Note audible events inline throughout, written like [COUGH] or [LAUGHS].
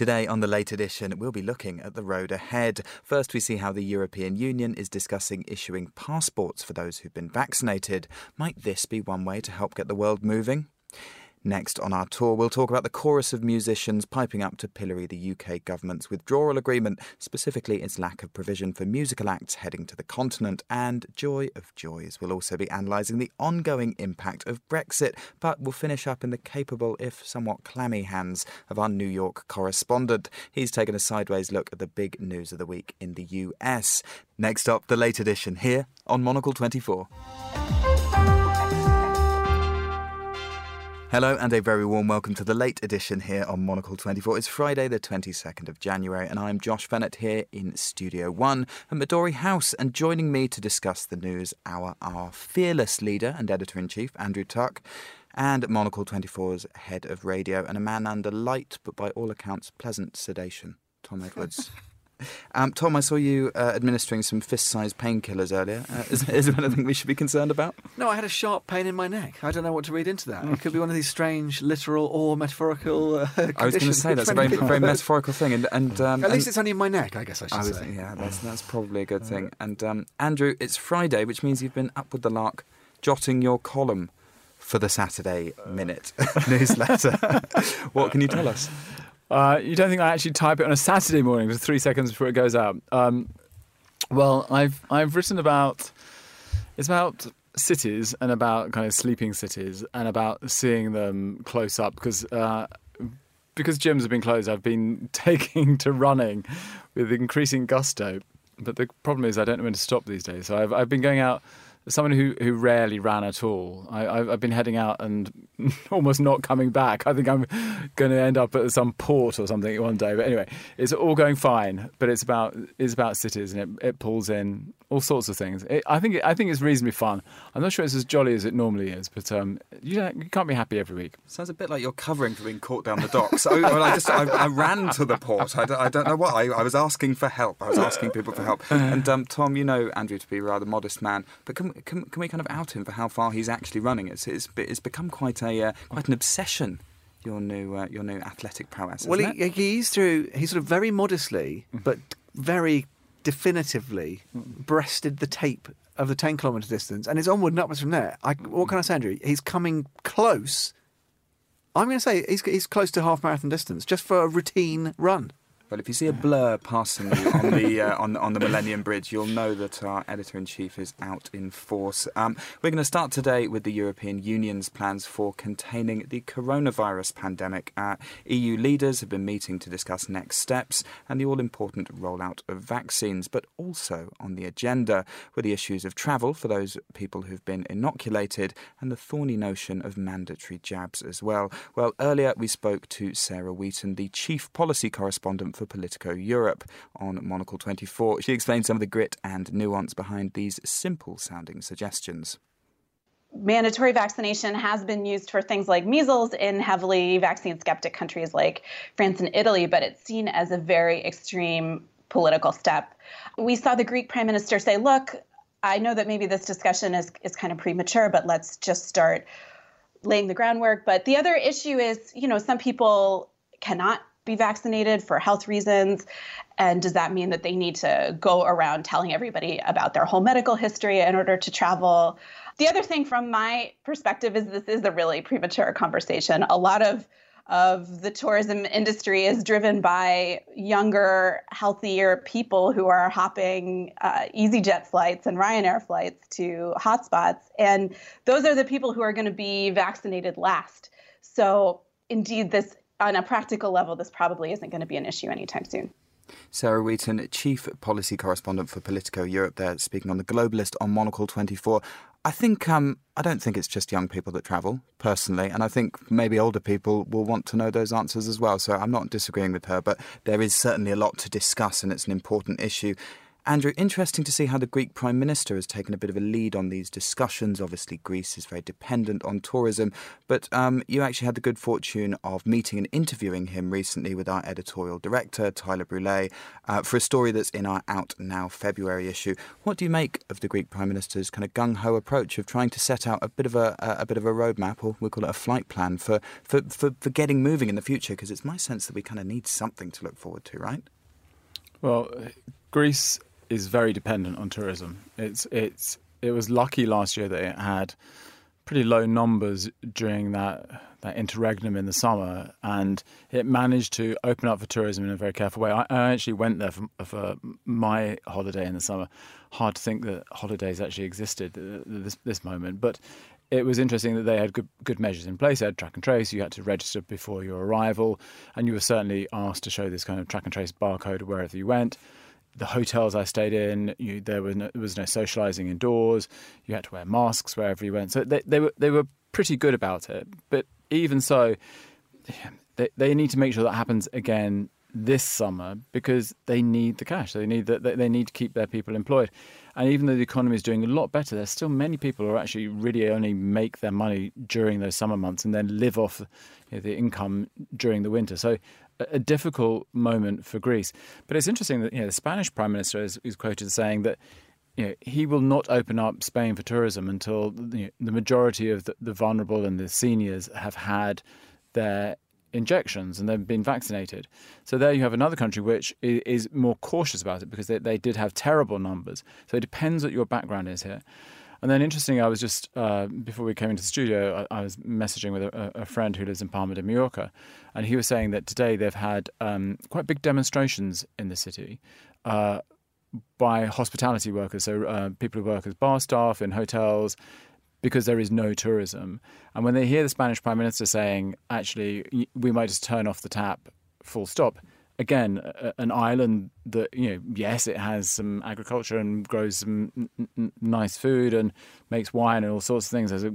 Today, on the late edition, we'll be looking at the road ahead. First, we see how the European Union is discussing issuing passports for those who've been vaccinated. Might this be one way to help get the world moving? Next on our tour, we'll talk about the chorus of musicians piping up to pillory the UK government's withdrawal agreement, specifically its lack of provision for musical acts heading to the continent. And Joy of Joys We'll also be analysing the ongoing impact of Brexit, but we'll finish up in the capable, if somewhat clammy, hands of our New York correspondent. He's taken a sideways look at the big news of the week in the US. Next up, the late edition here on Monocle 24. Hello and a very warm welcome to the late edition here on Monocle 24. It's Friday, the 22nd of January, and I'm Josh Fehnert here in Studio One at Midori House. And joining me to discuss the news, our, our fearless leader and editor in chief, Andrew Tuck, and Monocle 24's head of radio, and a man under light but by all accounts pleasant sedation, Tom Edwards. [LAUGHS] Um, Tom, I saw you uh, administering some fist-sized painkillers earlier. Uh, is, is there anything we should be concerned about? No, I had a sharp pain in my neck. I don't know what to read into that. It could be one of these strange literal or metaphorical. Uh, I was going to say that's a very, very metaphorical thing, and, and um, at least and, it's only in my neck. I guess I should I was, say. yeah, that's that's probably a good thing. And um, Andrew, it's Friday, which means you've been up with the lark, jotting your column for the Saturday Minute [LAUGHS] [LAUGHS] newsletter. [LAUGHS] what can you tell us? Uh, you don't think I actually type it on a Saturday morning for three seconds before it goes out? Um, well, I've I've written about it's about cities and about kind of sleeping cities and about seeing them close up because uh, because gyms have been closed. I've been [LAUGHS] taking to running with increasing gusto, but the problem is I don't know when to stop these days. So I've I've been going out someone who, who rarely ran at all. I, have I've been heading out and [LAUGHS] almost not coming back. I think I'm going to end up at some port or something one day. But anyway, it's all going fine. But it's about it's about cities and it, it pulls in all sorts of things. It, I think it, I think it's reasonably fun. I'm not sure it's as jolly as it normally is, but um, you, you can't be happy every week. Sounds a bit like you're covering for being caught down the docks. I, well, I just I, I, ran to the port. I don't, I don't know what. I, I, was asking for help. I was asking people for help. And um, Tom, you know Andrew to be a rather modest man, but can, can, can we kind of out him for how far he's actually running? It's it's, it's become quite a uh, quite an obsession your new uh, your new athletic prowess. Well, he, he's through. He sort of very modestly, mm-hmm. but very definitively breasted the tape of the 10 kilometre distance and is onward and upwards from there. I, what can I say, Andrew? He's coming close. I'm going to say he's, he's close to half marathon distance just for a routine run. Well, if you see a blur passing you on the uh, [LAUGHS] on, on the Millennium Bridge, you'll know that our editor in chief is out in force. Um, we're going to start today with the European Union's plans for containing the coronavirus pandemic. Uh, EU leaders have been meeting to discuss next steps and the all important rollout of vaccines, but also on the agenda were the issues of travel for those people who've been inoculated and the thorny notion of mandatory jabs as well. Well, earlier we spoke to Sarah Wheaton, the chief policy correspondent for Politico Europe on Monocle 24. She explained some of the grit and nuance behind these simple sounding suggestions mandatory vaccination has been used for things like measles in heavily vaccine skeptic countries like France and Italy, but it's seen as a very extreme political step. We saw the Greek prime minister say, look, I know that maybe this discussion is, is kind of premature, but let's just start laying the groundwork. But the other issue is, you know, some people cannot be vaccinated for health reasons? And does that mean that they need to go around telling everybody about their whole medical history in order to travel? The other thing from my perspective is this is a really premature conversation. A lot of of the tourism industry is driven by younger, healthier people who are hopping uh, EasyJet flights and Ryanair flights to hotspots. And those are the people who are going to be vaccinated last. So, indeed, this on a practical level, this probably isn't going to be an issue anytime soon. Sarah Wheaton, Chief Policy Correspondent for Politico Europe, there speaking on the Globalist on Monocle 24. I think um, I don't think it's just young people that travel personally, and I think maybe older people will want to know those answers as well. So I'm not disagreeing with her, but there is certainly a lot to discuss, and it's an important issue. Andrew, interesting to see how the Greek Prime Minister has taken a bit of a lead on these discussions. Obviously, Greece is very dependent on tourism, but um, you actually had the good fortune of meeting and interviewing him recently with our editorial director, Tyler Brule, uh, for a story that's in our Out Now February issue. What do you make of the Greek Prime Minister's kind of gung ho approach of trying to set out a bit of a, a bit of a roadmap, or we'll call it a flight plan, for, for, for, for getting moving in the future? Because it's my sense that we kind of need something to look forward to, right? Well, Greece is very dependent on tourism. It's it's it was lucky last year that it had pretty low numbers during that that interregnum in the summer, and it managed to open up for tourism in a very careful way. I, I actually went there for, for, my holiday in the summer. Hard to think that holidays actually existed at this, this moment, but it was interesting that they had good, good measures in place. They had track and trace. You had to register before your arrival, and you were certainly asked to show this kind of track and trace barcode wherever you went the hotels I stayed in, you, there, was no, there was no socialising indoors. You had to wear masks wherever you went. So they, they were they were pretty good about it. But even so, they, they need to make sure that happens again this summer because they need the cash. They need that. They need to keep their people employed. And even though the economy is doing a lot better, there's still many people who actually really only make their money during those summer months and then live off you know, the income during the winter. So a difficult moment for Greece. But it's interesting that you know, the Spanish prime minister is, is quoted as saying that you know, he will not open up Spain for tourism until you know, the majority of the, the, vulnerable and the seniors have had their injections and they've been vaccinated. So there you have another country which is more cautious about it because they, they did have terrible numbers. So it depends what your background is here. And then, interestingly, I was just uh, before we came into the studio, I, I was messaging with a, a, friend who lives in Palma de Mallorca, and he was saying that today they've had um, quite big demonstrations in the city. Uh, by hospitality workers, so uh, people who work as bar staff in hotels, because there is no tourism. And when they hear the Spanish Prime Minister saying, actually, we might just turn off the tap, full stop, again, an island that, you know, yes, it has some agriculture and grows some n- n- nice food and makes wine and all sorts of things. There's a,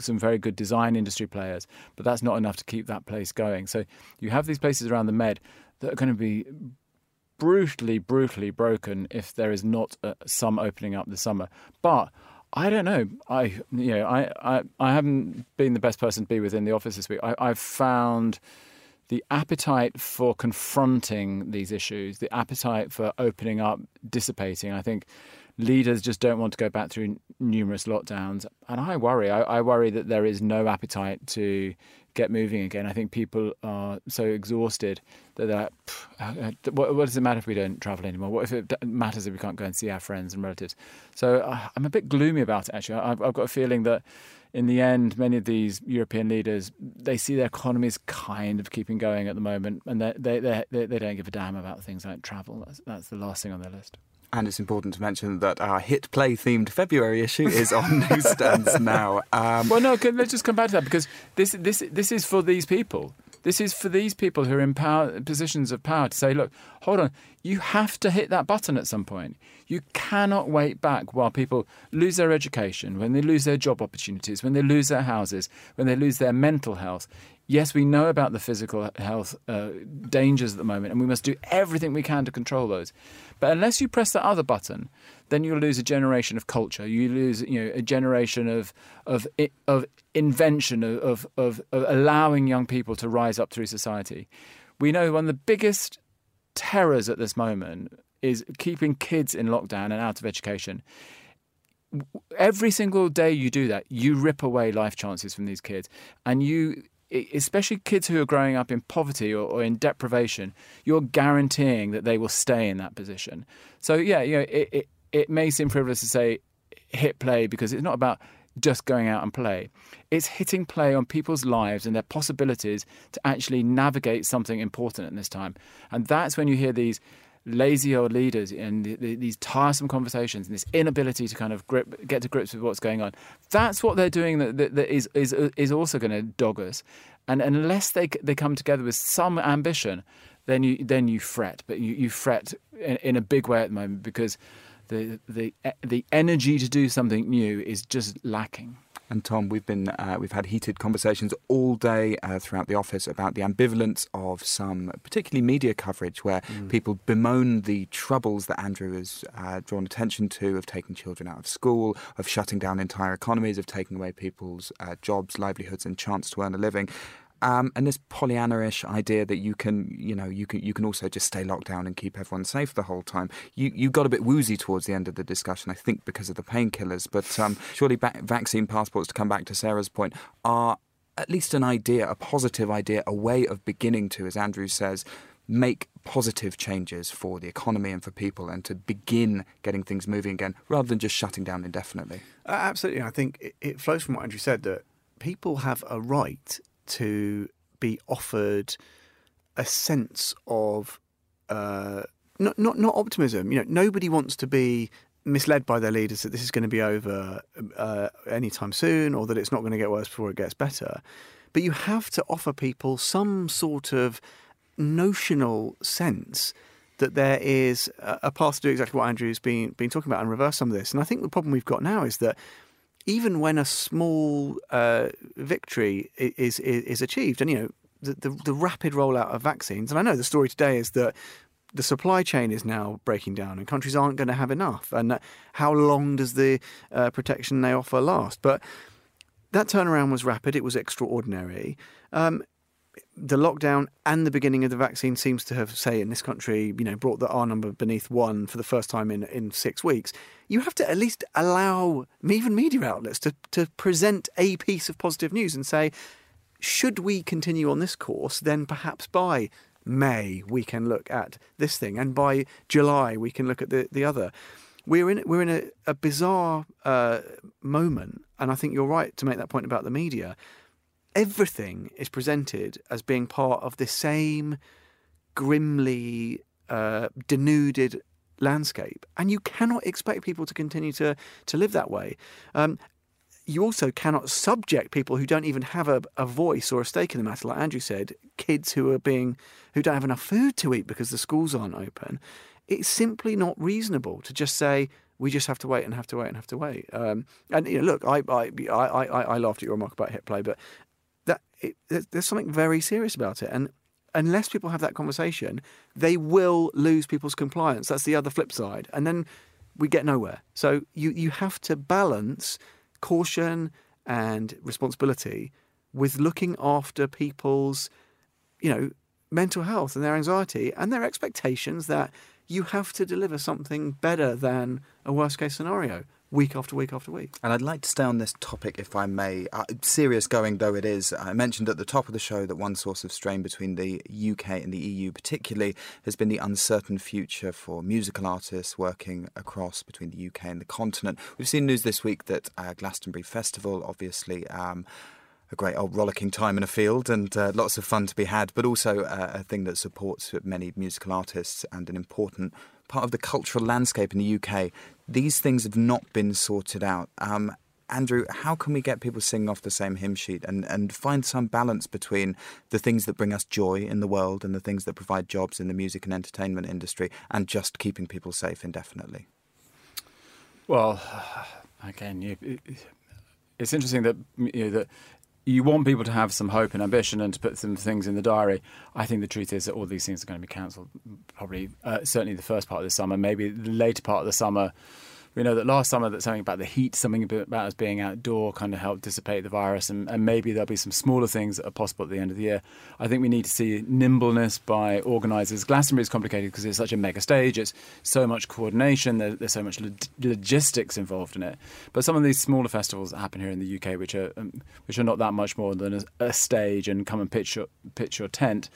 some very good design industry players, but that's not enough to keep that place going. So you have these places around the Med that are going to be brutally, brutally broken if there is not uh, some opening up this summer. But I don't know. I you know I, I, I haven't been the best person to be within the office this week. I, I've found the appetite for confronting these issues, the appetite for opening up, dissipating. I think leaders just don't want to go back through numerous lockdowns. And I worry. I, I, worry that there is no appetite to get moving again. I think people are so exhausted that they're like, uh, what, what, does it matter if we don't travel anymore? What if it matters if we can't go and see our friends and relatives? So uh, I'm a bit gloomy about it, actually. I've, I've got a feeling that in the end, many of these European leaders they see their economies kind of keeping going at the moment, and they they they, they don't give a damn about things like travel. That's, that's the last thing on their list. And it's important to mention that our hit play themed February issue is on [LAUGHS] newsstands now. Um, well, no, let's just come back to that because this this this is for these people. This is for these people who are in power, positions of power to say, look, hold on, you have to hit that button at some point. You cannot wait back while people lose their education, when they lose their job opportunities, when they lose their houses, when they lose their mental health. Yes, we know about the physical health uh, dangers at the moment, and we must do everything we can to control those. But unless you press that other button, then you'll lose a generation of culture. You lose, you know, a generation of of of invention of, of, of allowing young people to rise up through society. We know one of the biggest terrors at this moment is keeping kids in lockdown and out of education. Every single day you do that, you rip away life chances from these kids, and you especially kids who are growing up in poverty or, or, in deprivation, you're guaranteeing that they will stay in that position. So yeah, you know, it, it may seem frivolous to say hit play because it's not about just going out and play. It's hitting play on people's lives and their possibilities to actually navigate something important in this time. And that's when you hear these lazy old leaders and the, the, these tiresome conversations and this inability to kind of grip, get to grips with what's going on. That's what they're doing that, that, that is, is, is also going to dog us. And unless they, they come together with some ambition, then you, then you fret. But you, you fret in, in a big way at the moment because the the the energy to do something new is just lacking. And Tom, we've been uh, we've had heated conversations all day uh, throughout the office about the ambivalence of some, particularly media coverage, where mm. people bemoan the troubles that Andrew has uh, drawn attention to of taking children out of school, of shutting down entire economies, of taking away people's uh, jobs, livelihoods, and chance to earn a living. Um, and this Pollyanna-ish idea that you can, you know, you can you can also just stay locked down and keep everyone safe the whole time. You you got a bit woozy towards the end of the discussion, I think, because of the painkillers. But um, surely ba- vaccine passports, to come back to Sarah's point, are at least an idea, a positive idea, a way of beginning to, as Andrew says, make positive changes for the economy and for people and to begin getting things moving again rather than just shutting down indefinitely. Uh, absolutely. I think it, it flows from what Andrew said that people have a right to be offered a sense of uh, not not not optimism. You know, nobody wants to be misled by their leaders that this is going to be over uh, anytime soon, or that it's not going to get worse before it gets better. But you have to offer people some sort of notional sense that there is a path to do exactly what Andrew's been been talking about and reverse some of this. And I think the problem we've got now is that even when a small uh, victory is, is, is achieved, and you know the, the, the rapid rollout of vaccines, and I know the story today is that the supply chain is now breaking down, and countries aren't going to have enough. And how long does the uh, protection they offer last? But that turnaround was rapid; it was extraordinary. Um, the lockdown and the beginning of the vaccine seems to have, say, in this country, you know, brought the R number beneath one for the first time in, in six weeks. You have to at least allow even media outlets to, to present a piece of positive news and say, should we continue on this course, then perhaps by May we can look at this thing, and by July we can look at the, the other. We're in we're in a, a bizarre uh, moment, and I think you're right to make that point about the media everything is presented as being part of the same grimly uh, denuded landscape, and you cannot expect people to continue to to live that way. Um, you also cannot subject people who don't even have a, a voice or a stake in the matter, like Andrew said, kids who are being who don't have enough food to eat because the schools aren't open. It's simply not reasonable to just say we just have to wait and have to wait and have to wait. Um, and you know, look, I, I I I laughed at your remark about hit play, but it, there's something very serious about it. And unless people have that conversation, they will lose people's compliance. That's the other flip side. And then we get nowhere. So you, you have to balance caution and responsibility with looking after people's, you know, mental health and their anxiety and their expectations that you have to deliver something better than a worst case scenario week after week after week. And I'd like to stay on this topic, if I may. Uh, serious going though it is, I mentioned at the top of the show that one source of strain between the UK and the EU, particularly, has been the uncertain future for musical artists working across between the UK and the continent. We've seen news this week that uh, Glastonbury Festival, obviously. Um, a great old rollicking time in a field and uh, lots of fun to be had, but also uh, a thing that supports many musical artists and an important part of the cultural landscape in the UK, these things have not been sorted out. Um, Andrew, how can we get people singing off the same hymn sheet and, and find some balance between the things that bring us joy in the world and the things that provide jobs in the music and entertainment industry and just keeping people safe indefinitely? Well, [SIGHS] again, you, it's interesting that you know, that you want people to have some hope and ambition and to put some things in the diary. I think the truth is that all these things are going to be cancelled, probably uh, certainly the first part of the summer, maybe the later part of the summer we know that last summer that something about the heat, something about us being outdoor kind of helped dissipate the virus, and, and, maybe there'll be some smaller things that are possible at the end of the year. I think we need to see nimbleness by organisers. Glastonbury is complicated because it's such a mega stage, it's so much coordination, there, there's so much logistics involved in it. But some of these smaller festivals that happen here in the UK, which are um, which are not that much more than a, a stage and come and pitch your, pitch your tent,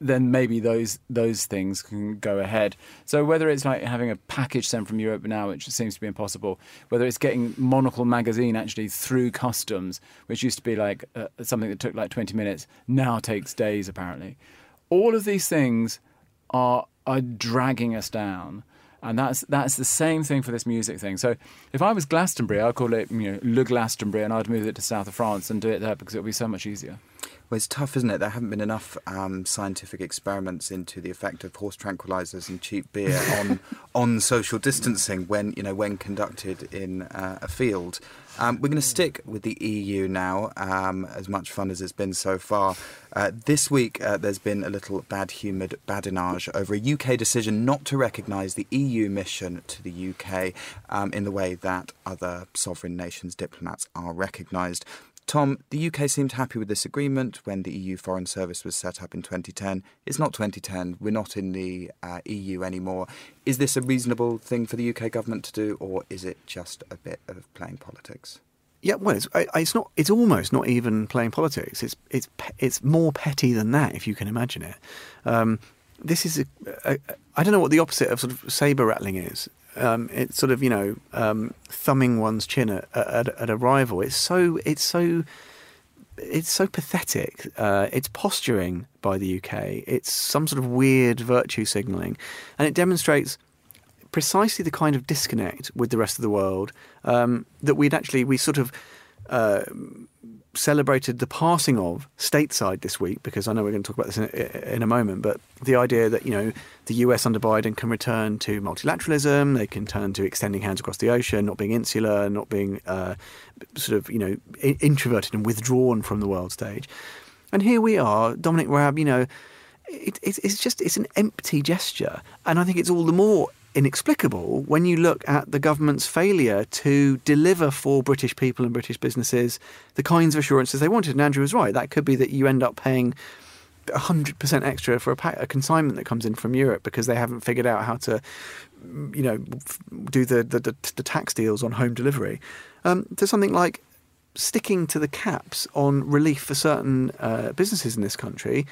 then maybe those those things can go ahead. So whether it's like having a package sent from Europe now, which seems to be impossible, whether it's getting Monocle magazine actually through customs, which used to be like uh, something that took like 20 minutes, now takes days apparently. All of these things are are dragging us down. And that's that's the same thing for this music thing. So if I was Glastonbury, I'd call it you know Le Glastonbury, and I'd move it to south of France and do it there because it would be so much easier. Well, it's tough, isn't it? There haven't been enough um, scientific experiments into the effect of horse tranquilizers and cheap beer [LAUGHS] on on social distancing when you know when conducted in uh, a field. Um, we're going to stick with the EU now, um, as much fun as it's been so far. Uh, this week, uh, there's been a little bad humoured badinage over a UK decision not to recognise the EU mission to the UK um, in the way that other sovereign nations' diplomats are recognised. Tom, the UK seemed happy with this agreement when the EU Foreign Service was set up in 2010. It's not 2010. We're not in the uh, EU anymore. Is this a reasonable thing for the UK government to do, or is it just a bit of playing politics? Yeah, well, it's, it's not. It's almost not even playing politics. It's it's it's more petty than that, if you can imagine it. Um, this is a, a, I don't know what the opposite of sort of saber rattling is um, it's sort of you know um, thumbing one's chin at, at, at, a rival. It's so it's so it's so pathetic. Uh, it's posturing by the UK. It's some sort of weird virtue signalling, and it demonstrates precisely the kind of disconnect with the rest of the world um, that we'd actually we sort of. Uh, celebrated the passing of stateside this week because I know we're going to talk about this in, in, a moment. But the idea that you know the US under Biden can return to multilateralism, they can turn to extending hands across the ocean, not being insular, not being uh, sort of you know introverted and withdrawn from the world stage. And here we are, Dominic Raab. You know, it, it, it's just it's an empty gesture, and I think it's all the more inexplicable when you look at the government's failure to deliver for British people and British businesses the kinds of assurances they wanted. And Andrew was right. That could be that you end up paying 100% extra for a, a, consignment that comes in from Europe because they haven't figured out how to, you know, do the, the, the, the tax deals on home delivery. Um, there's something like sticking to the caps on relief for certain uh, businesses in this country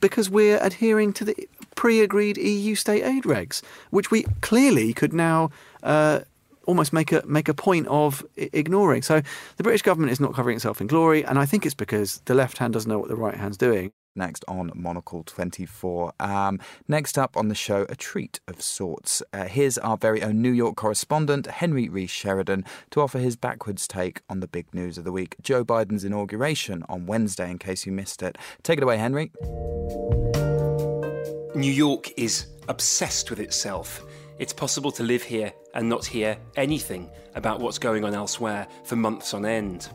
because we're adhering to the pre-agreed EU state aid regs, which we clearly could now uh, almost make a make a point of ignoring. So the British government is not covering itself in glory, and I think it's because the left hand doesn't know what the right hand's doing. Next on Monocle 24. Um, next up on the show, a treat of sorts. Uh, here's our very own New York correspondent, Henry Rees Sheridan, to offer his backwards take on the big news of the week Joe Biden's inauguration on Wednesday, in case you missed it. Take it away, Henry. New York is obsessed with itself. It's possible to live here and not hear anything about what's going on elsewhere for months on end.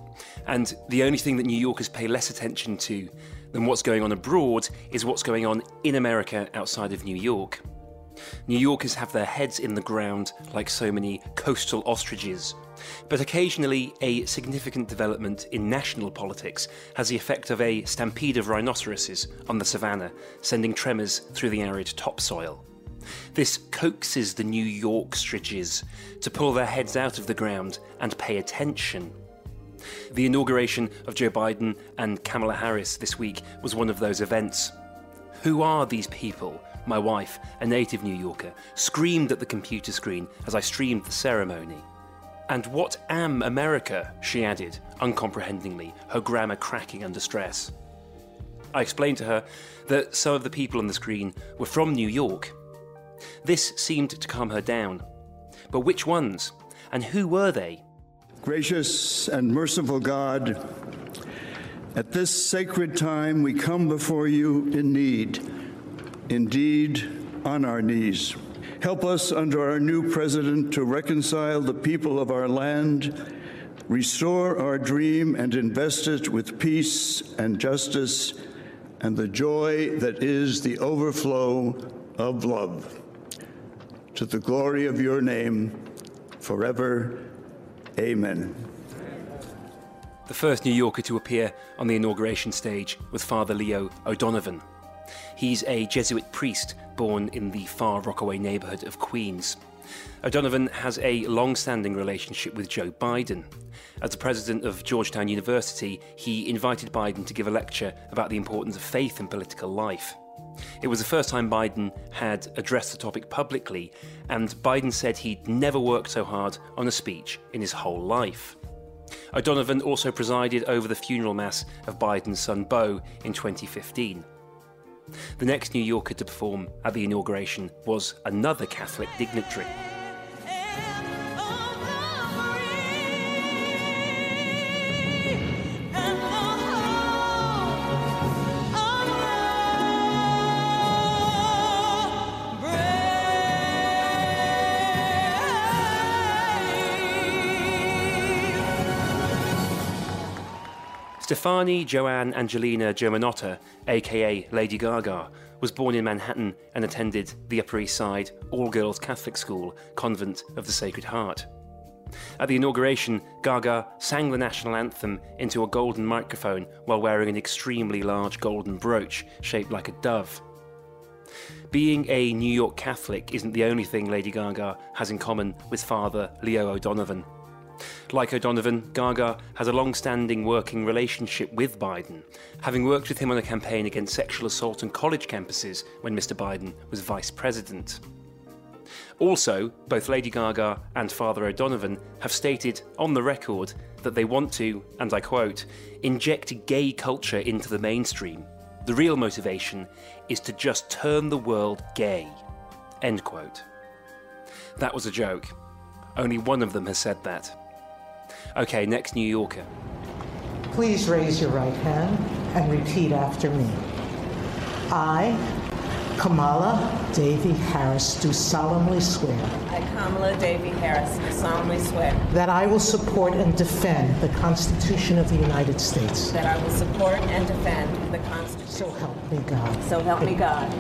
And the only thing that New Yorkers pay less attention to than what's going on abroad is what's going on in America outside of New York. New Yorkers have their heads in the ground like so many coastal ostriches. But occasionally, a significant development in national politics has the effect of a stampede of rhinoceroses on the savannah, sending tremors through the arid topsoil. This coaxes the New York striches to pull their heads out of the ground and pay attention. The inauguration of Joe Biden and Kamala Harris this week was one of those events. Who are these people? My wife, a native New Yorker, screamed at the computer screen as I streamed the ceremony. And what am America? she added, uncomprehendingly, her grammar cracking under stress. I explained to her that some of the people on the screen were from New York. This seemed to calm her down. But which ones? And who were they? Gracious and merciful God, at this sacred time we come before you in need, indeed on our knees. Help us under our new president to reconcile the people of our land, restore our dream, and invest it with peace and justice and the joy that is the overflow of love. To the glory of your name, forever Amen. The first New Yorker to appear on the inauguration stage was Father Leo O'Donovan. He's a Jesuit priest born in the far Rockaway neighbourhood of Queens. O'Donovan has a long standing relationship with Joe Biden. As the president of Georgetown University, he invited Biden to give a lecture about the importance of faith in political life. It was the first time Biden had addressed the topic publicly, and Biden said he'd never worked so hard on a speech in his whole life. O'Donovan also presided over the funeral mass of Biden's son Beau in 2015. The next New Yorker to perform at the inauguration was another Catholic dignitary. Stefani Joanne Angelina Germanotta, aka Lady Gaga, was born in Manhattan and attended the Upper East Side all girls Catholic school, Convent of the Sacred Heart. At the inauguration, Gaga sang the national anthem into a golden microphone while wearing an extremely large golden brooch shaped like a dove. Being a New York Catholic isn't the only thing Lady Gaga has in common with Father Leo O'Donovan. Like O'Donovan, Gaga has a long standing working relationship with Biden, having worked with him on a campaign against sexual assault on college campuses when Mr. Biden was vice president. Also, both Lady Gaga and Father O'Donovan have stated on the record that they want to, and I quote, inject gay culture into the mainstream. The real motivation is to just turn the world gay. End quote. That was a joke. Only one of them has said that. Okay, next New Yorker. Please raise your right hand and repeat after me. I, Kamala Devi Harris, do solemnly swear. I, Kamala Devi Harris, do solemnly swear. That I will support and defend the Constitution of the United States. That I will support and defend the Constitution. So help me God. So help me God.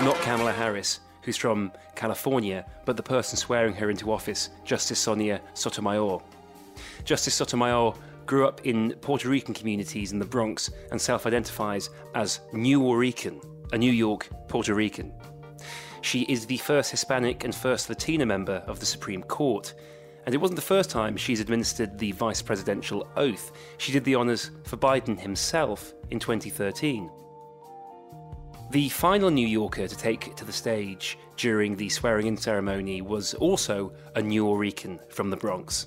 Not Kamala Harris, who's from California, but the person swearing her into office, Justice Sonia Sotomayor. Justice Sotomayor grew up in Puerto Rican communities in the Bronx and self identifies as Nuyorican, a New York Puerto Rican. She is the first Hispanic and first Latina member of the Supreme Court. And it wasn't the first time she's administered the vice presidential oath. She did the honours for Biden himself in 2013. The final New Yorker to take to the stage during the swearing in ceremony was also a New Nuyorican from the Bronx.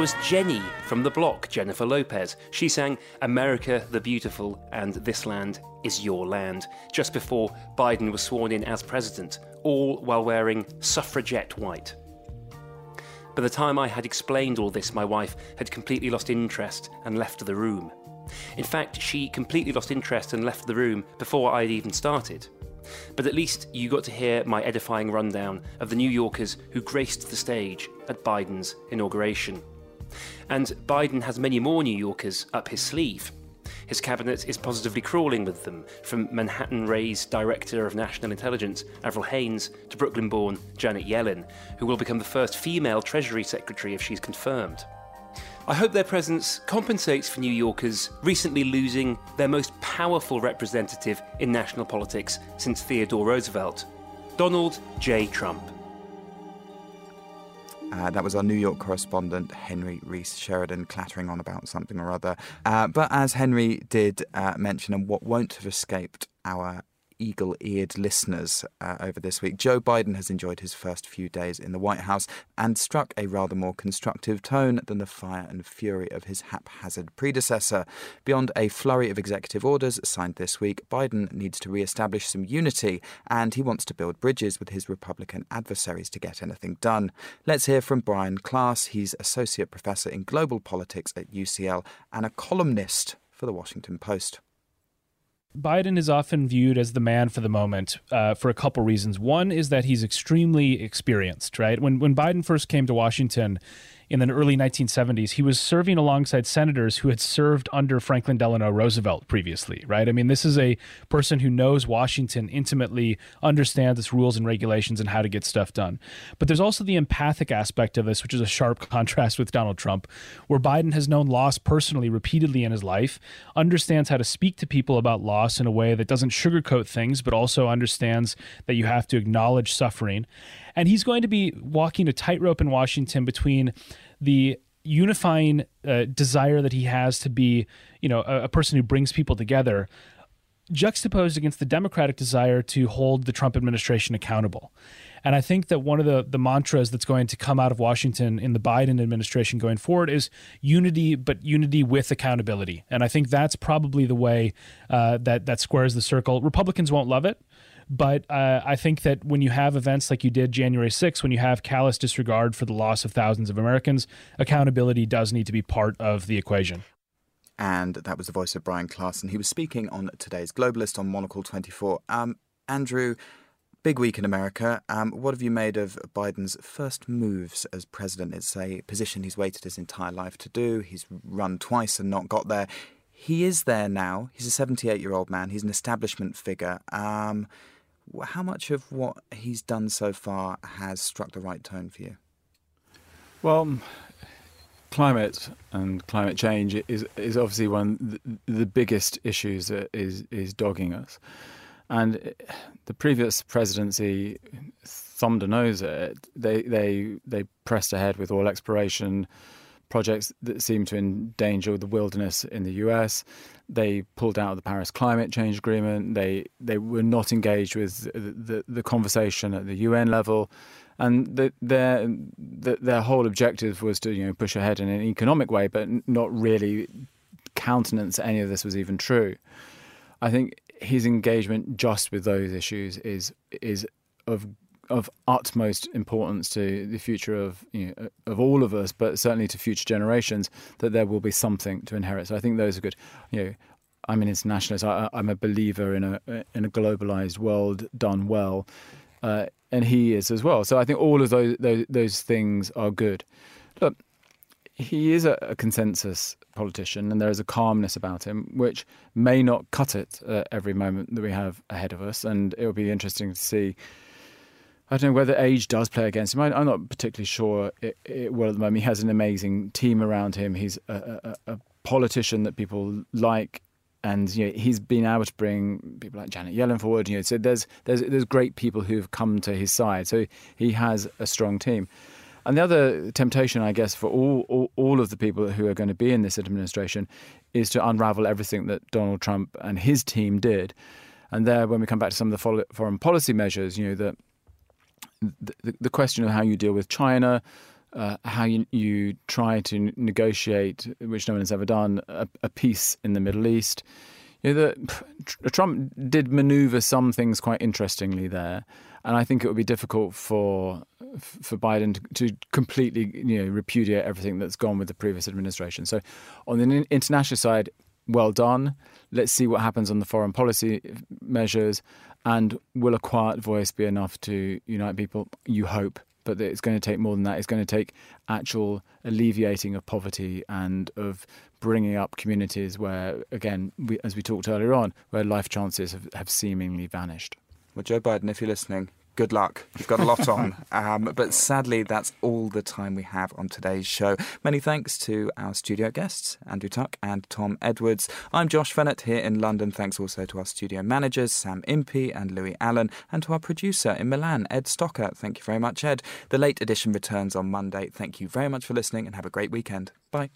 Was Jenny from the block, Jennifer Lopez. She sang America the Beautiful and This Land is Your Land just before Biden was sworn in as president, all while wearing suffragette white. By the time I had explained all this, my wife had completely lost interest and left the room. In fact, she completely lost interest and left the room before I had even started. But at least you got to hear my edifying rundown of the New Yorkers who graced the stage at Biden's inauguration. And Biden has many more New Yorkers up his sleeve. His cabinet is positively crawling with them, from Manhattan raised Director of National Intelligence Avril Haines to Brooklyn born Janet Yellen, who will become the first female Treasury Secretary if she's confirmed. I hope their presence compensates for New Yorkers recently losing their most powerful representative in national politics since Theodore Roosevelt, Donald J. Trump. Uh, that was our New York correspondent, Henry Rees Sheridan, clattering on about something or other. Uh, but as Henry did uh, mention, and what won't have escaped our eagle eared listeners uh, over this week, Joe Biden has enjoyed his first few days in the White House and struck a rather more constructive tone than the fire and fury of his haphazard predecessor. Beyond a flurry of executive orders signed this week, Biden needs to re establish some unity and he wants to build bridges with his Republican adversaries to get anything done. Let's hear from Brian Klaas. He's Associate Professor in Global Politics at UCL and a columnist for the Washington Post. Biden is often viewed as the man for the moment uh, for a couple reasons. One is that he's extremely experienced, right? When when Biden first came to Washington in the early 1970s, he was serving alongside senators who had served under Franklin Delano Roosevelt previously, right? I mean, this is a person who knows Washington intimately, understands its rules and regulations and how to get stuff done. But there's also the empathic aspect of this, which is a sharp [LAUGHS] contrast with Donald Trump, where Biden has known loss personally repeatedly in his life, understands how to speak to people about loss in a way that doesn't sugarcoat things, but also understands that you have to acknowledge suffering. And he's going to be walking a tightrope in Washington between the unifying uh, desire that he has to be, you know, a, a person who brings people together, juxtaposed against the Democratic desire to hold the Trump administration accountable. And I think that one of the, the mantras that's going to come out of Washington in the Biden administration going forward is unity, but unity with accountability. And I think that's probably the way uh, that that squares the circle. Republicans won't love it, But uh, I think that when you have events like you did January 6th, when you have callous disregard for the loss of thousands of Americans, accountability does need to be part of the equation. And that was the voice of Brian Klaas. He was speaking on today's Globalist on Monocle 24. Um, Andrew, big week in America. Um, what have you made of Biden's first moves as president? It's a position he's waited his entire life to do. He's run twice and not got there. He is there now. He's a 78 year old man. He's an establishment figure. Um, how much of what he's done so far has struck the right tone for you? Well, climate and climate change is is obviously one of the, biggest issues that is is dogging us. And eh, the previous presidency thumbed a nose at it. They they they pressed ahead with all exploration projects that seemed to endanger the wilderness in the US. They pulled out of the Paris Climate Change Agreement. They they were not engaged with the the, the conversation at the UN level and the, their the, their whole objective was to you know push ahead in an economic way, but not really countenance any of this was even true. I think his engagement just with those issues is is of of utmost importance to the future of you know, of all of us, but certainly to future generations. That there will be something to inherit. So I think those are good. You know, I'm an internationalist. I, am a believer in a in a globalized world done well. Uh, and he is as well. So I think all of those those, those things are good. Look, he is a, consensus politician, and there is a calmness about him, which may not cut it uh, every moment that we have ahead of us. And it will be interesting to see. I don't know whether age does play against him. I, am not particularly sure it, it will at the moment. He has an amazing team around him. He's a, a, a politician that people like and you know, he's been able to bring people like Janet Yellen forward. You know, so there's there's there's great people who've come to his side. So he has a strong team. And the other temptation, I guess, for all, all, all of the people who are going to be in this administration is to unravel everything that Donald Trump and his team did. And there, when we come back to some of the foreign policy measures, you know, that the, the question of how you deal with China, uh, how you, you try to negotiate, which no one has ever done, a, a peace in the Middle East. You know, the, Trump did maneuver some things quite interestingly there, and I think it would be difficult for for Biden to, to, completely you know repudiate everything that's gone with the previous administration. So, on the international side, well done. Let's see what happens on the foreign policy measures, and will a quiet voice be enough to unite people? You hope but it's going to take more than that. It's going to take actual alleviating of poverty and of bringing up communities where, again, we, as we talked earlier on, where life chances have, have seemingly vanished. Well, Joe Biden, if you're listening, good luck. You've got a lot on. [LAUGHS] Um, but sadly, that's all the time we have on today's show. Many thanks to our studio guests, Andrew Tuck and Tom Edwards. I'm Josh Fehnert here in London. Thanks also to our studio managers, Sam Impey and Louis Allen, and to our producer in Milan, Ed Stocker. Thank you very much, Ed. The late edition returns on Monday. Thank you very much for listening and have a great weekend. Bye.